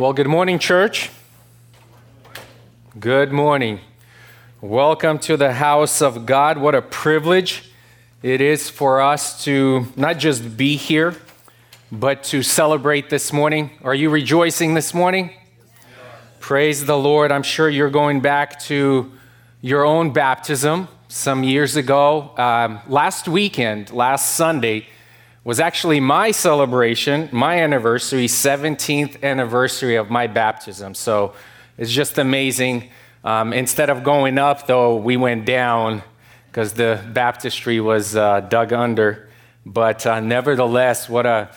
Well, good morning, church. Good morning. Welcome to the house of God. What a privilege it is for us to not just be here, but to celebrate this morning. Are you rejoicing this morning? Praise the Lord. I'm sure you're going back to your own baptism some years ago. Um, last weekend, last Sunday, was actually my celebration, my anniversary, 17th anniversary of my baptism. So it's just amazing. Um, instead of going up, though, we went down because the baptistry was uh, dug under. But uh, nevertheless, what a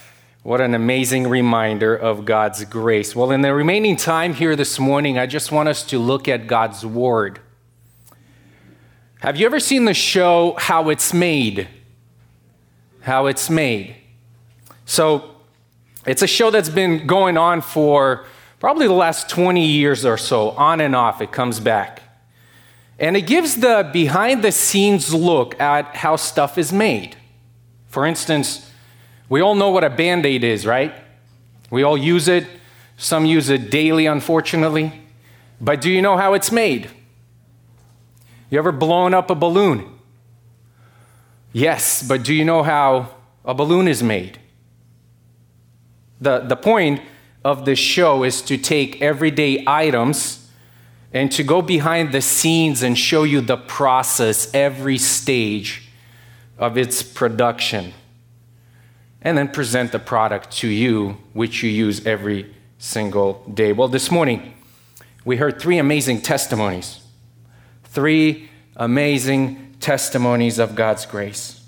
what an amazing reminder of God's grace. Well, in the remaining time here this morning, I just want us to look at God's Word. Have you ever seen the show How It's Made? How it's made. So it's a show that's been going on for probably the last 20 years or so, on and off. It comes back. And it gives the behind the scenes look at how stuff is made. For instance, we all know what a band aid is, right? We all use it. Some use it daily, unfortunately. But do you know how it's made? You ever blown up a balloon? Yes, but do you know how a balloon is made? The, the point of this show is to take everyday items and to go behind the scenes and show you the process, every stage of its production, and then present the product to you, which you use every single day. Well, this morning, we heard three amazing testimonies. Three amazing testimonies of God's grace.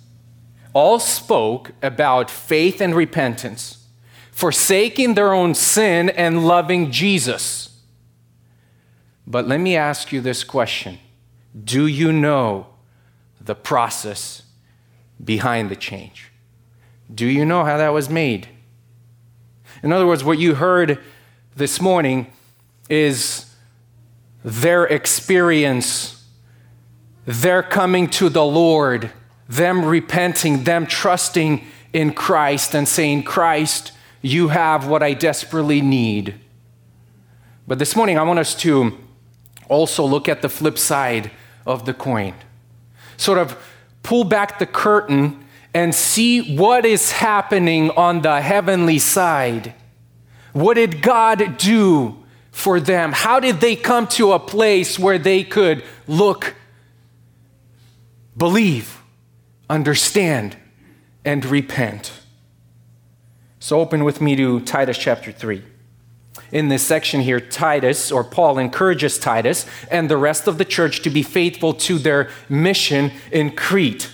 All spoke about faith and repentance, forsaking their own sin and loving Jesus. But let me ask you this question Do you know the process behind the change? Do you know how that was made? In other words, what you heard this morning is their experience their coming to the Lord, them repenting, them trusting in Christ and saying, Christ, you have what I desperately need. But this morning, I want us to also look at the flip side of the coin. Sort of pull back the curtain and see what is happening on the heavenly side. What did God do for them? How did they come to a place where they could look believe, understand, and repent. So open with me to Titus chapter 3. In this section here, Titus, or Paul, encourages Titus and the rest of the church to be faithful to their mission in Crete.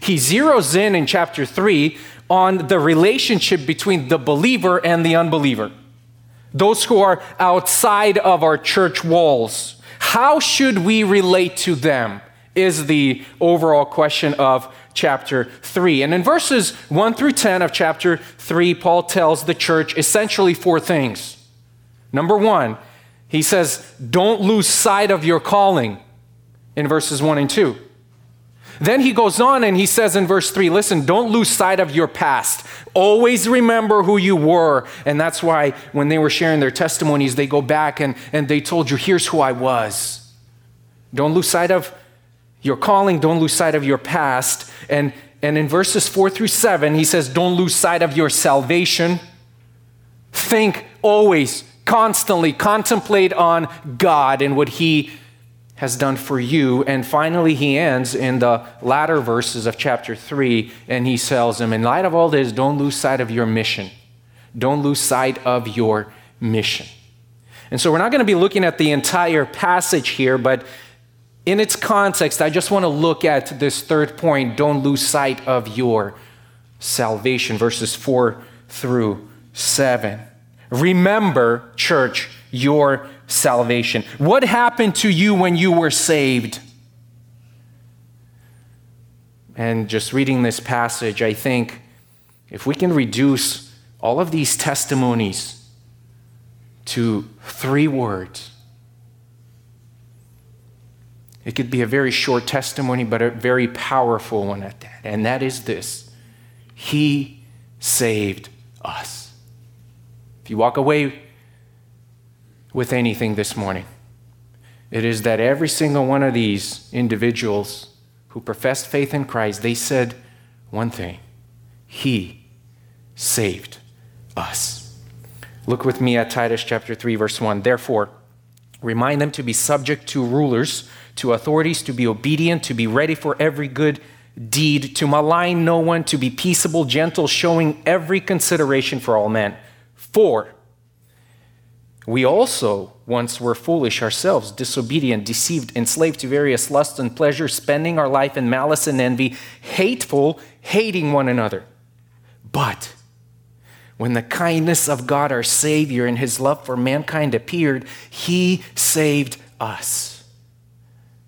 He zeroes in in chapter 3 on the relationship between the believer and the unbeliever, those who are outside of our church walls. How should we relate to them? Is the overall question of chapter 3. And in verses 1 through 10 of chapter 3, Paul tells the church essentially four things. Number one, he says, Don't lose sight of your calling in verses 1 and 2. Then he goes on and he says in verse 3 listen, don't lose sight of your past. Always remember who you were. And that's why when they were sharing their testimonies, they go back and, and they told you, here's who I was. Don't lose sight of your calling, don't lose sight of your past. And, and in verses four through seven, he says, Don't lose sight of your salvation. Think always, constantly, contemplate on God and what he has done for you. And finally, he ends in the latter verses of chapter 3, and he tells them, In light of all this, don't lose sight of your mission. Don't lose sight of your mission. And so, we're not going to be looking at the entire passage here, but in its context, I just want to look at this third point don't lose sight of your salvation, verses 4 through 7. Remember, church, your salvation. What happened to you when you were saved? And just reading this passage, I think if we can reduce all of these testimonies to three words it could be a very short testimony, but a very powerful one at that. And that is this He saved us. If you walk away with anything this morning. It is that every single one of these individuals who professed faith in Christ, they said one thing He saved us. Look with me at Titus chapter 3, verse 1. Therefore, remind them to be subject to rulers, to authorities, to be obedient, to be ready for every good deed, to malign no one, to be peaceable, gentle, showing every consideration for all men. For we also once were foolish ourselves, disobedient, deceived, enslaved to various lusts and pleasures, spending our life in malice and envy, hateful, hating one another. But when the kindness of God our Savior and his love for mankind appeared, he saved us.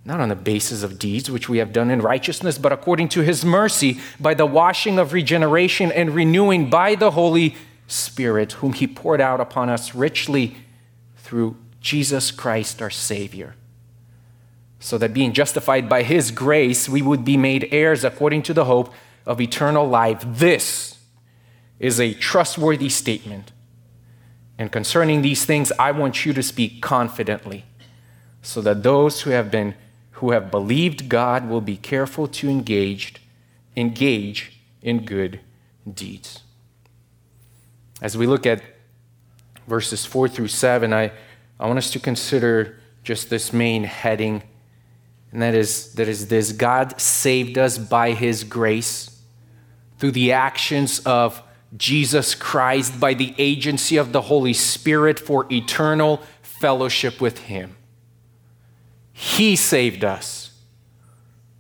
Not on the basis of deeds which we have done in righteousness, but according to his mercy, by the washing of regeneration and renewing by the Holy Spirit, whom he poured out upon us richly through Jesus Christ our Savior. So that being justified by His grace, we would be made heirs according to the hope of eternal life. This is a trustworthy statement. And concerning these things, I want you to speak confidently, so that those who have been who have believed God will be careful to engage, engage in good deeds. As we look at verses 4 through 7, I, I want us to consider just this main heading, and that is, that is this God saved us by his grace through the actions of Jesus Christ, by the agency of the Holy Spirit for eternal fellowship with him. He saved us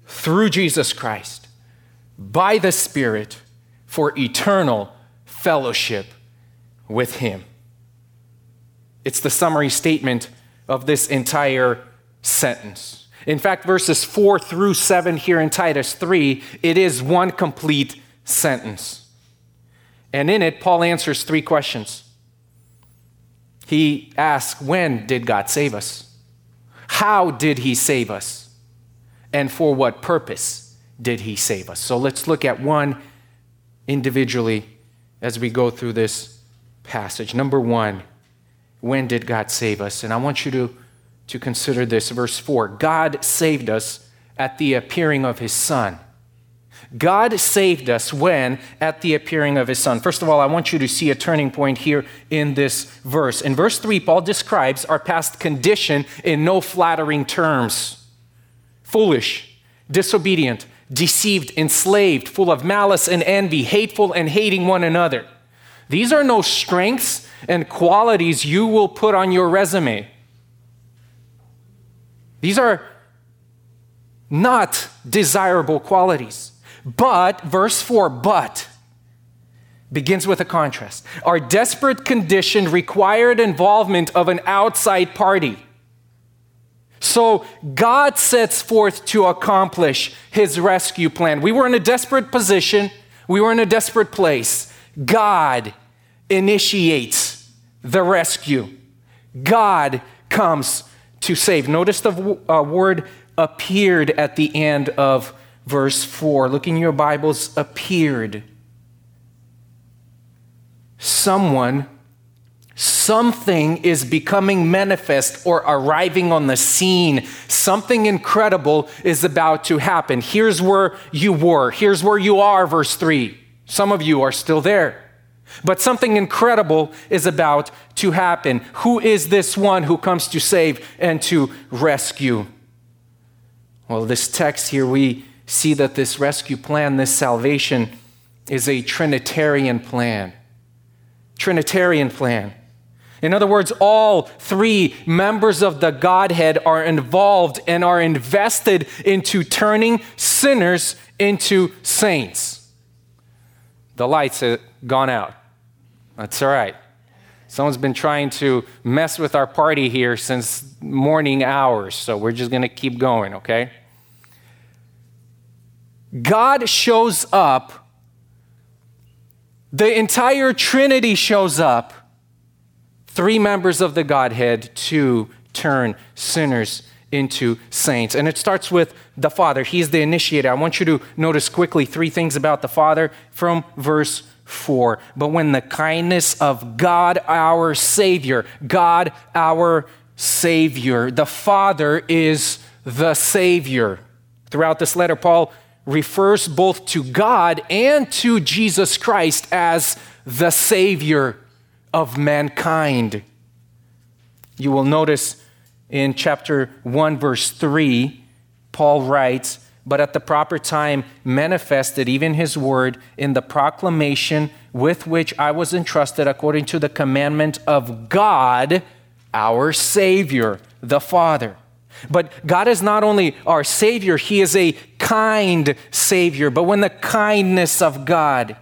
through Jesus Christ by the Spirit for eternal fellowship with Him. It's the summary statement of this entire sentence. In fact, verses 4 through 7 here in Titus 3, it is one complete sentence. And in it, Paul answers three questions. He asks, When did God save us? How did he save us? And for what purpose did he save us? So let's look at one individually as we go through this passage. Number one, when did God save us? And I want you to, to consider this. Verse 4 God saved us at the appearing of his Son. God saved us when? At the appearing of his Son. First of all, I want you to see a turning point here in this verse. In verse 3, Paul describes our past condition in no flattering terms foolish, disobedient, deceived, enslaved, full of malice and envy, hateful and hating one another. These are no strengths and qualities you will put on your resume. These are not desirable qualities. But, verse 4, but begins with a contrast. Our desperate condition required involvement of an outside party. So God sets forth to accomplish his rescue plan. We were in a desperate position, we were in a desperate place. God initiates the rescue. God comes to save. Notice the uh, word appeared at the end of verse 4. Look in your Bibles, appeared. Someone, something is becoming manifest or arriving on the scene. Something incredible is about to happen. Here's where you were. Here's where you are, verse 3. Some of you are still there. But something incredible is about to happen. Who is this one who comes to save and to rescue? Well, this text here, we see that this rescue plan, this salvation, is a Trinitarian plan. Trinitarian plan. In other words, all three members of the Godhead are involved and are invested into turning sinners into saints. The lights have gone out. That's all right. Someone's been trying to mess with our party here since morning hours, so we're just going to keep going, okay? God shows up, the entire Trinity shows up, three members of the Godhead to turn sinners into saints. And it starts with the Father. He's the initiator. I want you to notice quickly three things about the Father from verse 4. But when the kindness of God our Savior, God our Savior, the Father is the Savior. Throughout this letter, Paul refers both to God and to Jesus Christ as the Savior of mankind. You will notice in chapter 1, verse 3, Paul writes, But at the proper time manifested even his word in the proclamation with which I was entrusted according to the commandment of God, our Savior, the Father. But God is not only our Savior, He is a kind Savior. But when the kindness of God,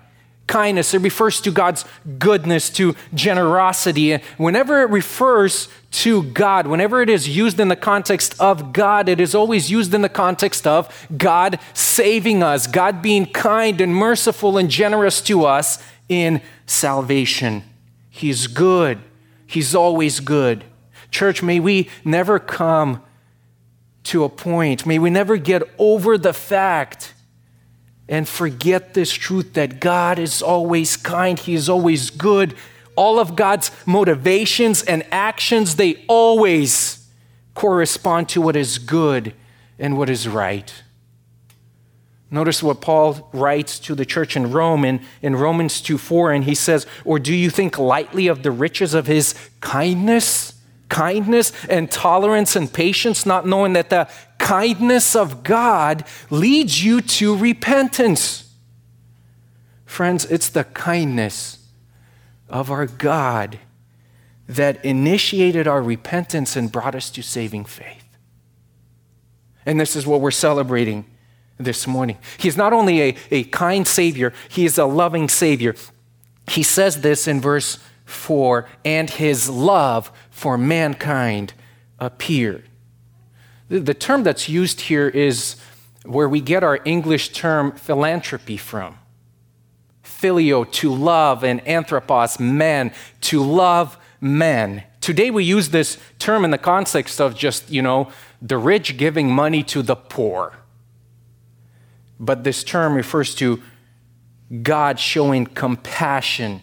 kindness, it refers to God's goodness, to generosity. Whenever it refers to God, whenever it is used in the context of God, it is always used in the context of God saving us, God being kind and merciful and generous to us in salvation. He's good, He's always good. Church, may we never come to a point. May we never get over the fact and forget this truth that God is always kind, He is always good. All of God's motivations and actions, they always correspond to what is good and what is right. Notice what Paul writes to the church in Rome in, in Romans 2 4, and he says, Or do you think lightly of the riches of his kindness? Kindness and tolerance and patience, not knowing that the kindness of God leads you to repentance. Friends, it's the kindness of our God that initiated our repentance and brought us to saving faith. And this is what we're celebrating this morning. He's not only a, a kind Savior, He is a loving Savior. He says this in verse 4 and His love for mankind appeared. The term that's used here is where we get our English term philanthropy from. Phileo, to love, and anthropos, man, to love men. Today we use this term in the context of just, you know, the rich giving money to the poor. But this term refers to God showing compassion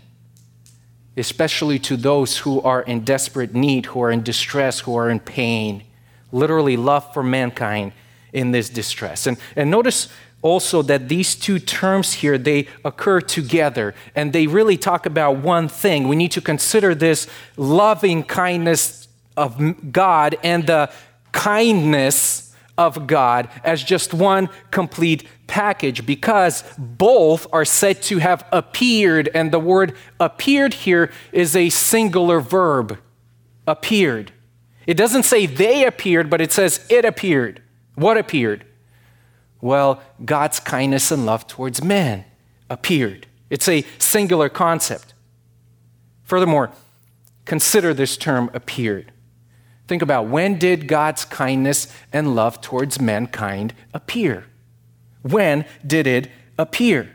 especially to those who are in desperate need, who are in distress, who are in pain. Literally, love for mankind in this distress. And, and notice also that these two terms here they occur together and they really talk about one thing we need to consider this loving kindness of god and the kindness of God as just one complete package because both are said to have appeared, and the word appeared here is a singular verb appeared. It doesn't say they appeared, but it says it appeared. What appeared? Well, God's kindness and love towards man appeared. It's a singular concept. Furthermore, consider this term appeared. Think about when did God's kindness and love towards mankind appear? When did it appear?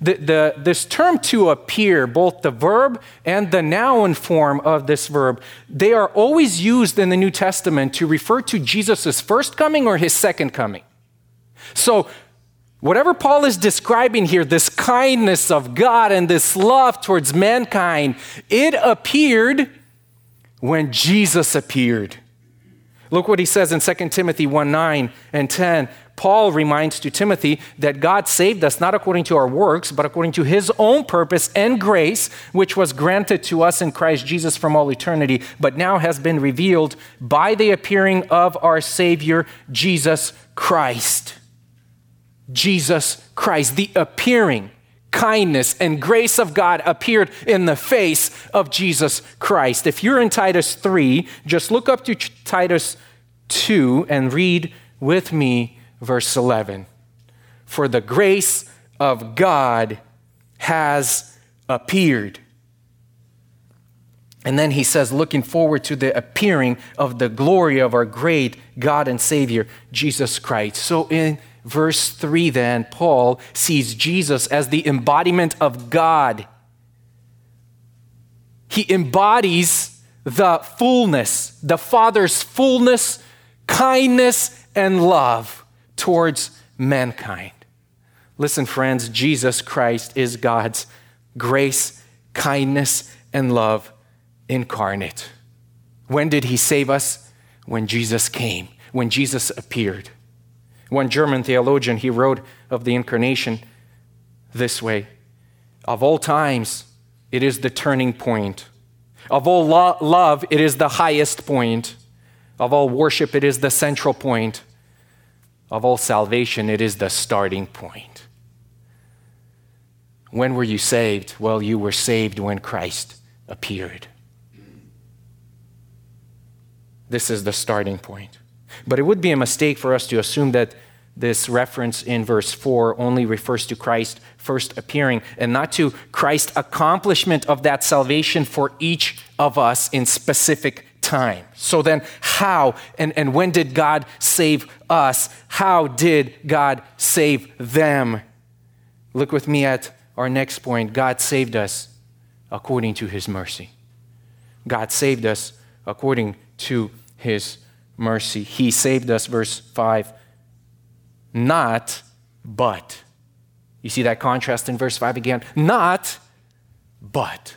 The, the, this term to appear, both the verb and the noun form of this verb, they are always used in the New Testament to refer to Jesus' first coming or his second coming. So, whatever Paul is describing here, this kindness of God and this love towards mankind, it appeared when Jesus appeared. Look what he says in 2 Timothy 1 9 and 10. Paul reminds to Timothy that God saved us not according to our works, but according to his own purpose and grace, which was granted to us in Christ Jesus from all eternity, but now has been revealed by the appearing of our Savior, Jesus Christ. Jesus Christ, the appearing kindness and grace of God appeared in the face of Jesus Christ. If you're in Titus 3, just look up to Titus 2 and read with me verse 11. For the grace of God has appeared. And then he says, looking forward to the appearing of the glory of our great God and Savior, Jesus Christ. So in verse 3, then, Paul sees Jesus as the embodiment of God. He embodies the fullness, the Father's fullness, kindness, and love towards mankind. Listen, friends, Jesus Christ is God's grace, kindness, and love incarnate. When did he save us? When Jesus came, when Jesus appeared. One German theologian, he wrote of the incarnation this way Of all times, it is the turning point. Of all lo- love, it is the highest point. Of all worship, it is the central point. Of all salvation, it is the starting point. When were you saved? Well, you were saved when Christ appeared. This is the starting point. But it would be a mistake for us to assume that this reference in verse 4 only refers to Christ first appearing and not to Christ's accomplishment of that salvation for each of us in specific time. So then, how and, and when did God save us? How did God save them? Look with me at our next point. God saved us according to his mercy. God saved us according to his mercy. He saved us, verse 5, not but. You see that contrast in verse 5 again? Not but.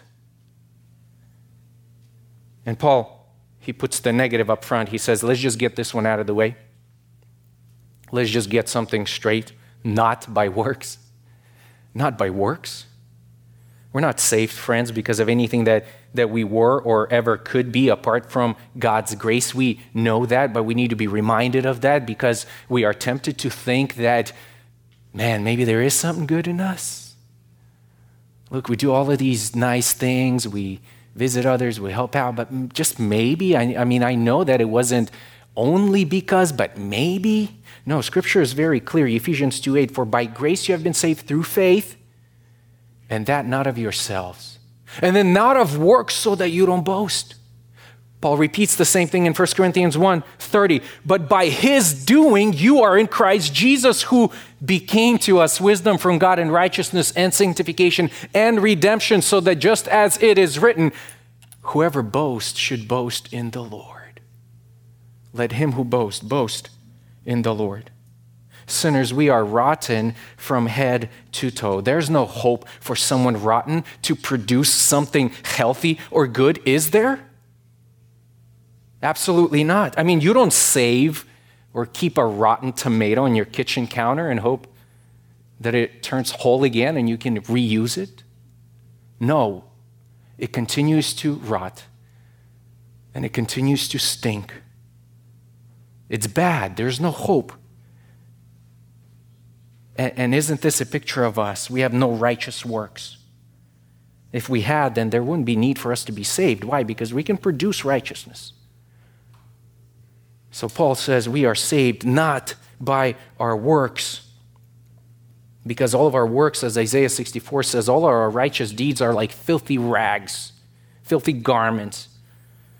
And Paul, he puts the negative up front. He says, let's just get this one out of the way. Let's just get something straight. Not by works. Not by works. We're not saved, friends, because of anything that, that we were or ever could be apart from God's grace. We know that, but we need to be reminded of that because we are tempted to think that, man, maybe there is something good in us. Look, we do all of these nice things, we visit others, we help out, but just maybe. I, I mean, I know that it wasn't only because, but maybe. No, scripture is very clear. Ephesians 2 8, for by grace you have been saved through faith and that not of yourselves. And then not of works so that you don't boast. Paul repeats the same thing in 1 Corinthians 1 30. But by his doing, you are in Christ Jesus, who became to us wisdom from God and righteousness and sanctification and redemption, so that just as it is written, whoever boasts should boast in the Lord. Let him who boasts boast in the Lord. Sinners, we are rotten from head to toe. There's no hope for someone rotten to produce something healthy or good, is there? Absolutely not. I mean, you don't save or keep a rotten tomato on your kitchen counter and hope that it turns whole again and you can reuse it. No, it continues to rot and it continues to stink. It's bad. There's no hope. And, and isn't this a picture of us? We have no righteous works. If we had, then there wouldn't be need for us to be saved. Why? Because we can produce righteousness. So Paul says we are saved not by our works, because all of our works, as Isaiah 64 says, all our righteous deeds are like filthy rags, filthy garments.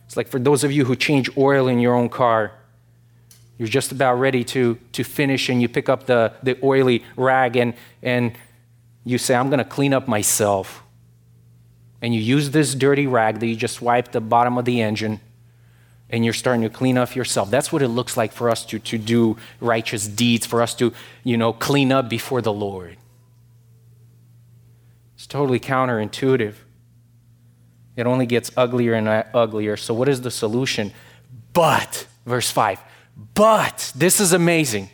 It's like for those of you who change oil in your own car, you're just about ready to, to finish, and you pick up the, the oily rag and, and you say, I'm going to clean up myself. And you use this dirty rag that you just wiped the bottom of the engine, and you're starting to clean up yourself. That's what it looks like for us to, to do righteous deeds, for us to, you know, clean up before the Lord. It's totally counterintuitive. It only gets uglier and uglier. So, what is the solution? But, verse 5 but, this is amazing.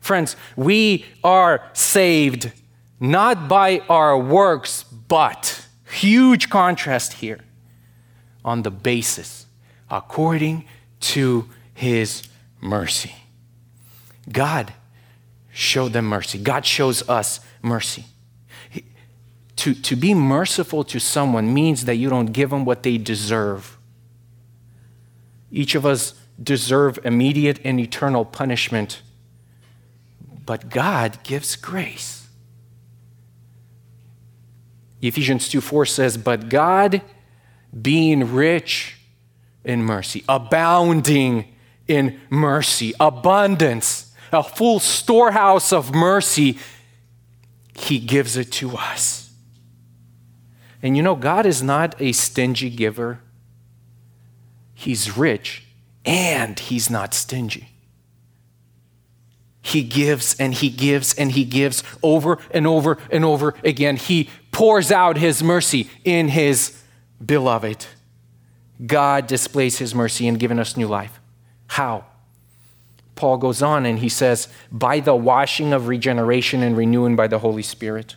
Friends, we are saved not by our works, but, huge contrast here, on the basis according to his mercy. God showed them mercy. God shows us mercy. To, to be merciful to someone means that you don't give them what they deserve. Each of us deserve immediate and eternal punishment, but God gives grace. Ephesians 2 4 says, But God, being rich in mercy, abounding in mercy, abundance, a full storehouse of mercy, He gives it to us. And you know, God is not a stingy giver, He's rich and he's not stingy. He gives and he gives and he gives over and over and over again. He pours out his mercy in his beloved. God displays his mercy in giving us new life. How? Paul goes on and he says, by the washing of regeneration and renewing by the Holy Spirit.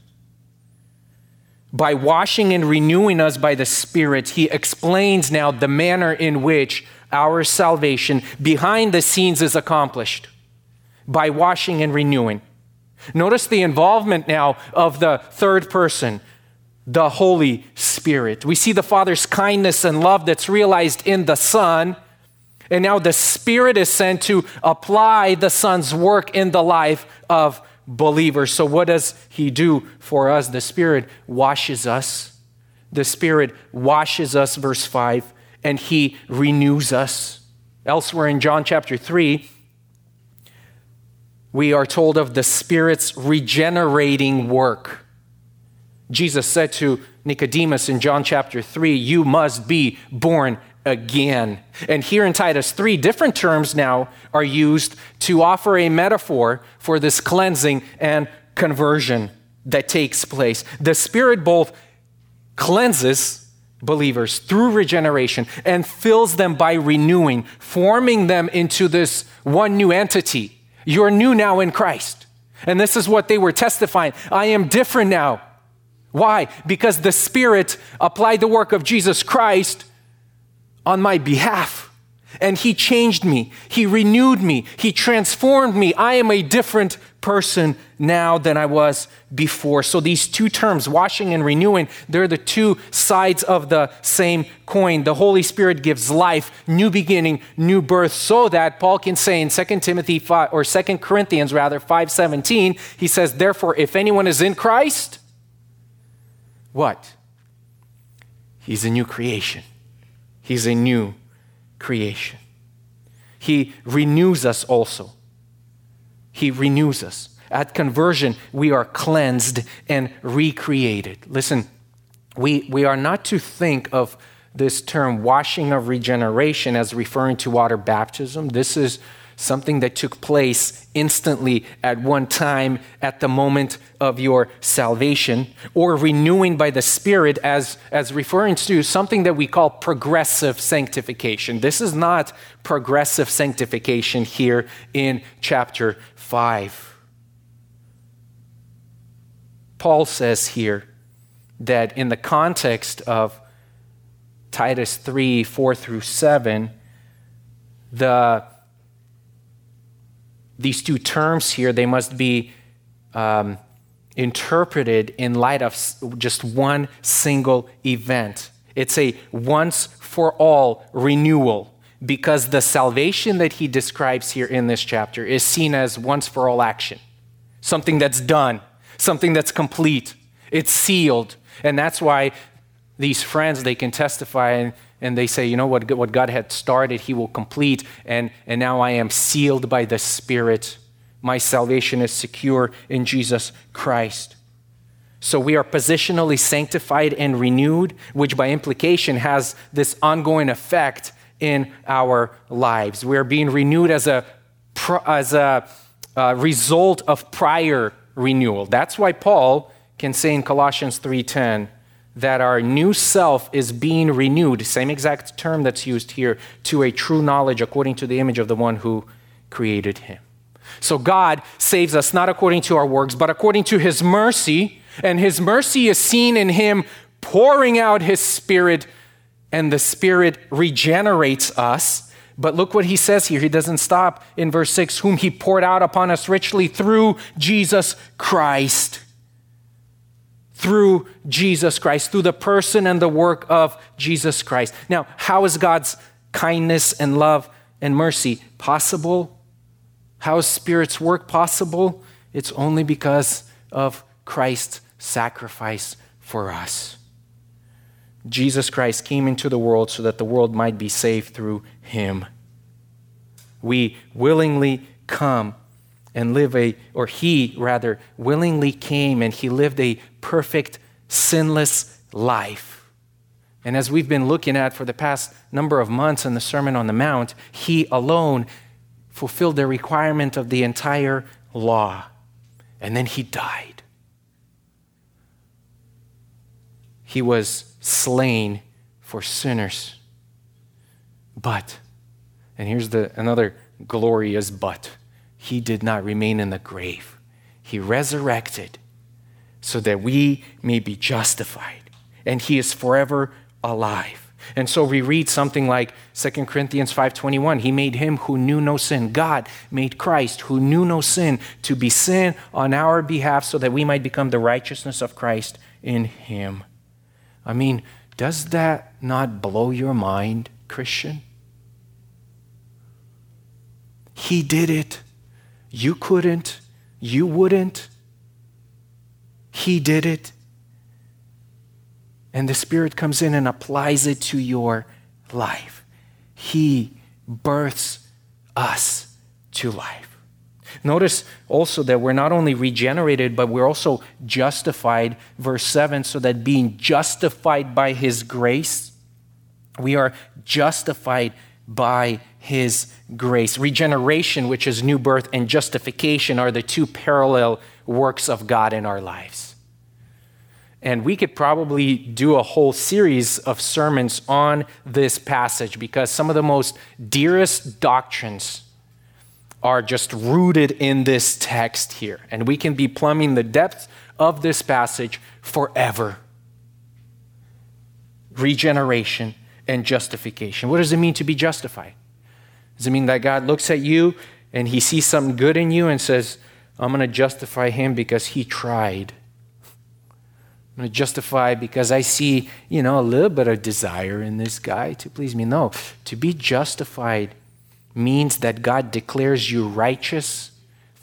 By washing and renewing us by the Spirit, he explains now the manner in which our salvation behind the scenes is accomplished by washing and renewing. Notice the involvement now of the third person, the Holy Spirit. We see the Father's kindness and love that's realized in the Son. And now the Spirit is sent to apply the Son's work in the life of believers. So, what does He do for us? The Spirit washes us. The Spirit washes us, verse 5, and He renews us. Elsewhere in John chapter 3, we are told of the Spirit's regenerating work. Jesus said to Nicodemus in John chapter 3, You must be born again. And here in Titus, three different terms now are used to offer a metaphor for this cleansing and conversion that takes place. The Spirit both cleanses believers through regeneration and fills them by renewing, forming them into this one new entity. You're new now in Christ. And this is what they were testifying I am different now. Why? Because the Spirit applied the work of Jesus Christ on my behalf. And He changed me, He renewed me, He transformed me. I am a different person now than I was before. So these two terms, washing and renewing, they're the two sides of the same coin. The Holy Spirit gives life, new beginning, new birth, so that Paul can say in 2 Timothy 5 or 2 Corinthians rather 5:17, he says, "Therefore if anyone is in Christ, what? He's a new creation. He's a new creation. He renews us also. He renews us. At conversion, we are cleansed and recreated. Listen, we, we are not to think of this term washing of regeneration as referring to water baptism. This is something that took place instantly at one time at the moment of your salvation, or renewing by the Spirit as, as referring to something that we call progressive sanctification. This is not progressive sanctification here in chapter 5. Paul says here that in the context of Titus 3 4 through 7, the these two terms here, they must be um, interpreted in light of just one single event. It's a once for all renewal because the salvation that he describes here in this chapter is seen as once for all action, something that's done, something that's complete, it's sealed. And that's why these friends, they can testify and and they say, you know what, what God had started, He will complete, and, and now I am sealed by the Spirit. My salvation is secure in Jesus Christ. So we are positionally sanctified and renewed, which by implication has this ongoing effect in our lives. We are being renewed as a, as a uh, result of prior renewal. That's why Paul can say in Colossians 3:10, that our new self is being renewed, same exact term that's used here, to a true knowledge according to the image of the one who created him. So God saves us not according to our works, but according to his mercy, and his mercy is seen in him pouring out his spirit, and the spirit regenerates us. But look what he says here. He doesn't stop in verse 6 whom he poured out upon us richly through Jesus Christ through Jesus Christ, through the person and the work of Jesus Christ. Now, how is God's kindness and love and mercy possible? How is Spirit's work possible? It's only because of Christ's sacrifice for us. Jesus Christ came into the world so that the world might be saved through him. We willingly come and live a, or he rather, willingly came and he lived a perfect, sinless life. And as we've been looking at for the past number of months in the Sermon on the Mount, he alone fulfilled the requirement of the entire law. And then he died. he was slain for sinners. But, and here's the, another glorious but, he did not remain in the grave. He resurrected so that we may be justified, and he is forever alive. And so we read something like 2 Corinthians 5:21, he made him who knew no sin. God made Christ who knew no sin to be sin on our behalf so that we might become the righteousness of Christ in him. I mean, does that not blow your mind, Christian? He did it. You couldn't. You wouldn't. He did it. And the Spirit comes in and applies it to your life. He births us to life. Notice also that we're not only regenerated, but we're also justified. Verse 7 so that being justified by His grace, we are justified by His grace. Regeneration, which is new birth, and justification are the two parallel works of God in our lives. And we could probably do a whole series of sermons on this passage because some of the most dearest doctrines are just rooted in this text here. And we can be plumbing the depths of this passage forever. Regeneration and justification. What does it mean to be justified? Does it mean that God looks at you and he sees something good in you and says, I'm going to justify him because he tried? I'm going to justify because I see, you know, a little bit of desire in this guy to please me. No, to be justified means that God declares you righteous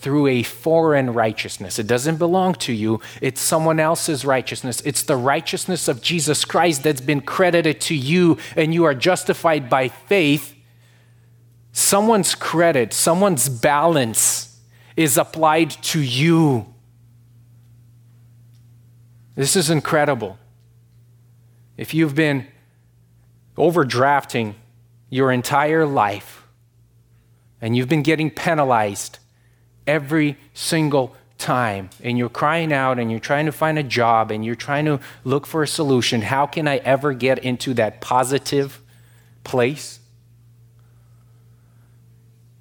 through a foreign righteousness. It doesn't belong to you, it's someone else's righteousness. It's the righteousness of Jesus Christ that's been credited to you, and you are justified by faith. Someone's credit, someone's balance is applied to you. This is incredible. If you've been overdrafting your entire life and you've been getting penalized every single time and you're crying out and you're trying to find a job and you're trying to look for a solution, how can I ever get into that positive place?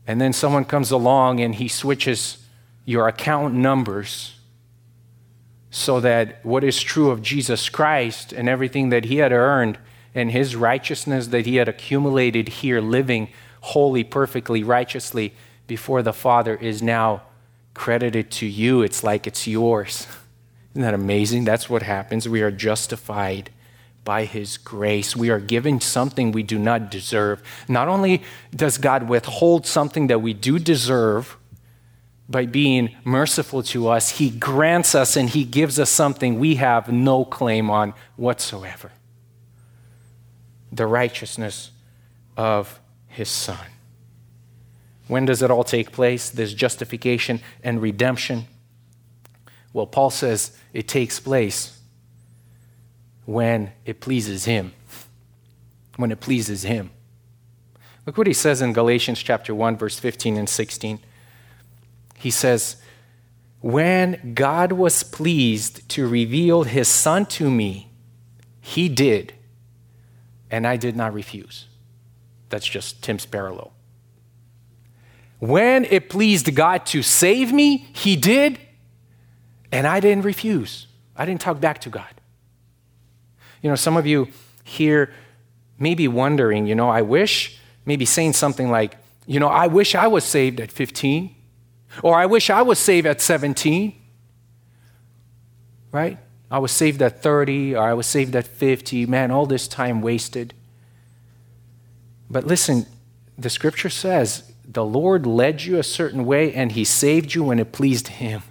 And then someone comes along and he switches your account numbers so that what is true of Jesus Christ and everything that he had earned and his righteousness that he had accumulated here, living holy, perfectly, righteously before the Father, is now credited to you. It's like it's yours. Isn't that amazing? That's what happens. We are justified by his grace. We are given something we do not deserve. Not only does God withhold something that we do deserve, by being merciful to us, He grants us and He gives us something we have no claim on whatsoever the righteousness of His Son. When does it all take place? This justification and redemption. Well, Paul says it takes place when it pleases Him. When it pleases Him. Look what he says in Galatians chapter 1, verse 15 and 16 he says, When God was pleased to reveal his Son to me, he did, and I did not refuse. That's just Tim's parallel. When it pleased God to save me, he did, and I didn't refuse. I didn't talk back to God. You know, some of you here may be wondering, you know, I wish, maybe saying something like, you know, I wish I was saved at 15. Or I wish I was saved at 17, right? I was saved at 30, or I was saved at 50. Man, all this time wasted. But listen, the scripture says the Lord led you a certain way and he saved you when it pleased him.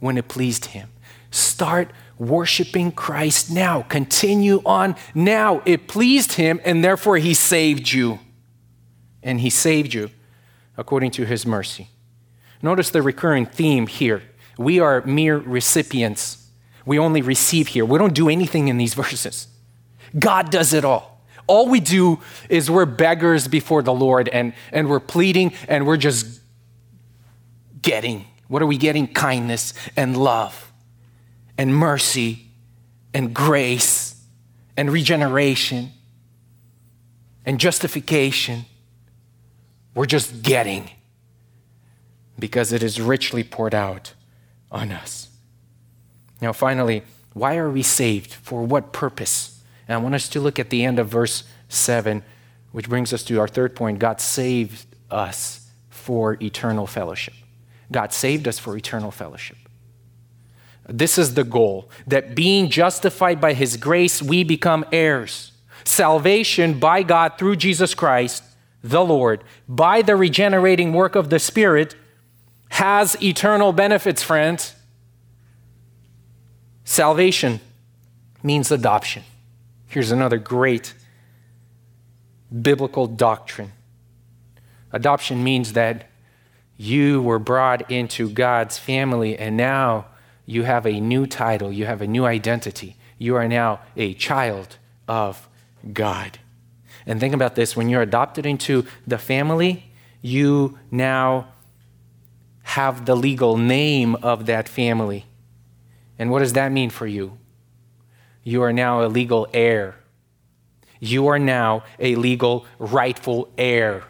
When it pleased him. Start worshiping Christ now. Continue on now. It pleased him and therefore he saved you. And he saved you according to his mercy. Notice the recurring theme here. We are mere recipients. We only receive here. We don't do anything in these verses. God does it all. All we do is we're beggars before the Lord and, and we're pleading and we're just getting. What are we getting? Kindness and love and mercy and grace and regeneration and justification. We're just getting because it is richly poured out on us. Now, finally, why are we saved? For what purpose? And I want us to look at the end of verse 7, which brings us to our third point God saved us for eternal fellowship. God saved us for eternal fellowship. This is the goal that being justified by His grace, we become heirs. Salvation by God through Jesus Christ, the Lord, by the regenerating work of the Spirit, has eternal benefits, friends. Salvation means adoption. Here's another great biblical doctrine adoption means that you were brought into God's family and now you have a new title, you have a new identity. You are now a child of God. And think about this when you're adopted into the family, you now have the legal name of that family. And what does that mean for you? You are now a legal heir. You are now a legal, rightful heir.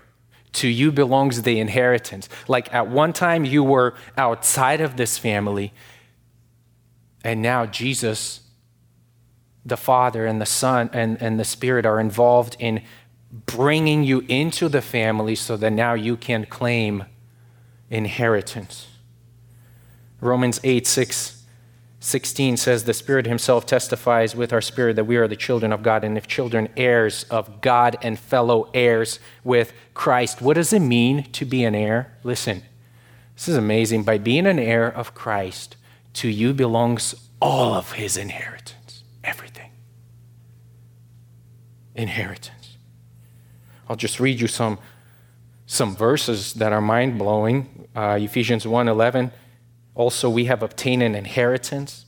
To you belongs the inheritance. Like at one time you were outside of this family, and now Jesus, the Father and the Son and, and the Spirit are involved in bringing you into the family so that now you can claim inheritance. Romans 8 6 16 says, The Spirit Himself testifies with our spirit that we are the children of God, and if children, heirs of God and fellow heirs with Christ. What does it mean to be an heir? Listen, this is amazing. By being an heir of Christ, to you belongs all of His inheritance, everything. Inheritance. I'll just read you some, some verses that are mind blowing. Uh, Ephesians 1 11 also, we have obtained an inheritance.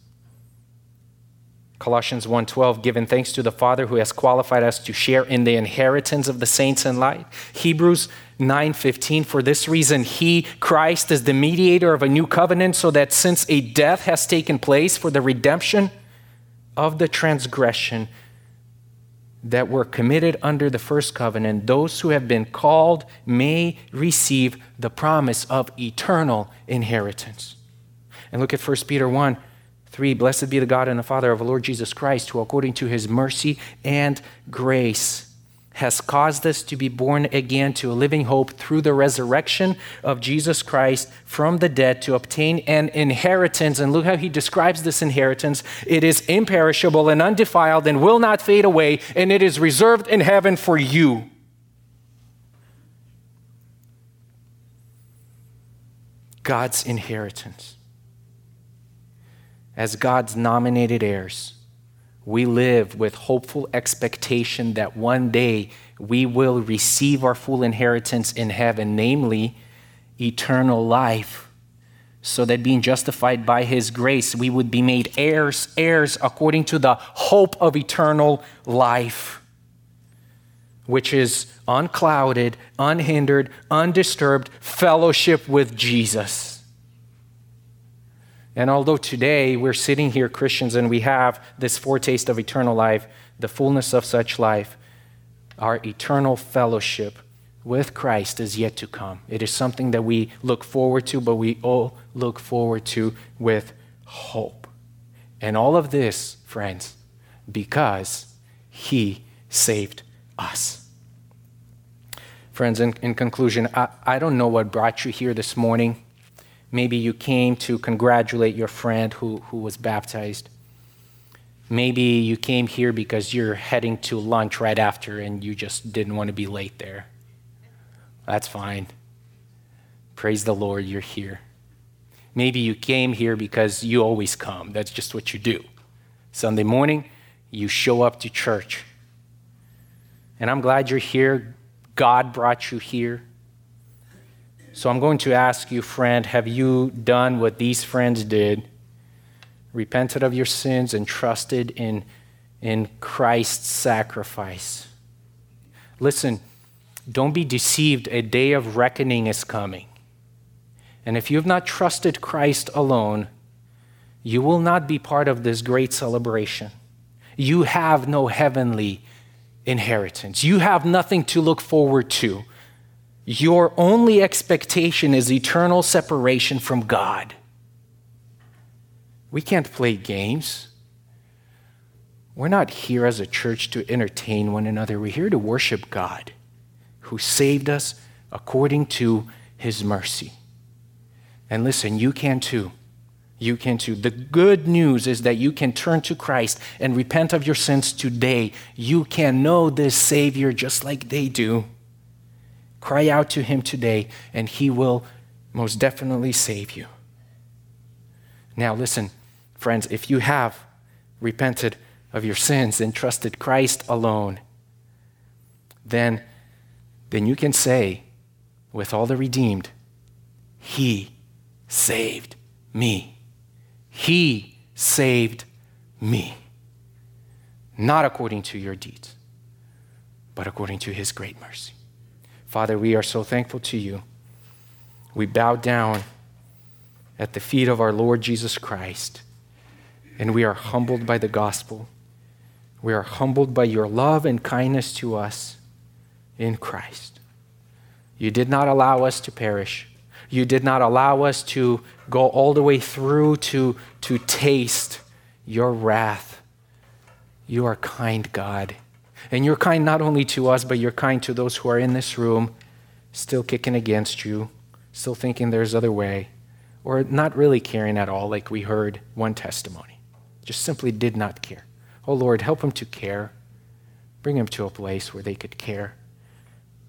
Colossians 1:12 given thanks to the Father who has qualified us to share in the inheritance of the saints in light. Hebrews 9:15 for this reason he Christ is the mediator of a new covenant so that since a death has taken place for the redemption of the transgression that were committed under the first covenant those who have been called may receive the promise of eternal inheritance. And look at 1 Peter 1 3. Blessed be the God and the Father of our Lord Jesus Christ, who according to his mercy and grace has caused us to be born again to a living hope through the resurrection of Jesus Christ from the dead to obtain an inheritance. And look how he describes this inheritance it is imperishable and undefiled and will not fade away, and it is reserved in heaven for you. God's inheritance as God's nominated heirs, we live with hopeful expectation that one day we will receive our full inheritance in heaven, namely eternal life, so that being justified by His grace, we would be made heirs, heirs according to the hope of eternal life, which is unclouded, unhindered, undisturbed fellowship with Jesus. And although today we're sitting here, Christians, and we have this foretaste of eternal life, the fullness of such life, our eternal fellowship with Christ is yet to come. It is something that we look forward to, but we all look forward to with hope. And all of this, friends, because He saved us. Friends, in, in conclusion, I, I don't know what brought you here this morning. Maybe you came to congratulate your friend who, who was baptized. Maybe you came here because you're heading to lunch right after and you just didn't want to be late there. That's fine. Praise the Lord, you're here. Maybe you came here because you always come. That's just what you do. Sunday morning, you show up to church. And I'm glad you're here. God brought you here. So I'm going to ask you, friend, have you done what these friends did? Repented of your sins and trusted in, in Christ's sacrifice. Listen, don't be deceived. A day of reckoning is coming. And if you have not trusted Christ alone, you will not be part of this great celebration. you have no heavenly inheritance. You have nothing to look forward to. Your only expectation is eternal separation from God. We can't play games. We're not here as a church to entertain one another. We're here to worship God who saved us according to his mercy. And listen, you can too. You can too. The good news is that you can turn to Christ and repent of your sins today. You can know this Savior just like they do. Cry out to Him today, and He will most definitely save you. Now, listen, friends, if you have repented of your sins and trusted Christ alone, then, then you can say with all the redeemed, He saved me. He saved me. Not according to your deeds, but according to His great mercy. Father, we are so thankful to you. We bow down at the feet of our Lord Jesus Christ, and we are humbled by the gospel. We are humbled by your love and kindness to us in Christ. You did not allow us to perish. You did not allow us to go all the way through to, to taste your wrath. You are kind, God. And you're kind not only to us, but you're kind to those who are in this room, still kicking against you, still thinking there's other way, or not really caring at all, like we heard one testimony. Just simply did not care. Oh Lord, help them to care. Bring them to a place where they could care,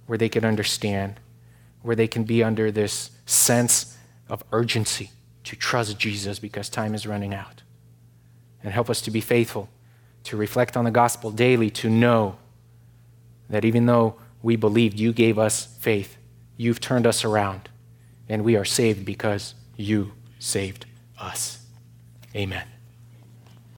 where they could understand, where they can be under this sense of urgency to trust Jesus because time is running out. And help us to be faithful, to reflect on the gospel daily, to know that even though we believed you gave us faith, you've turned us around, and we are saved because you saved us. Amen.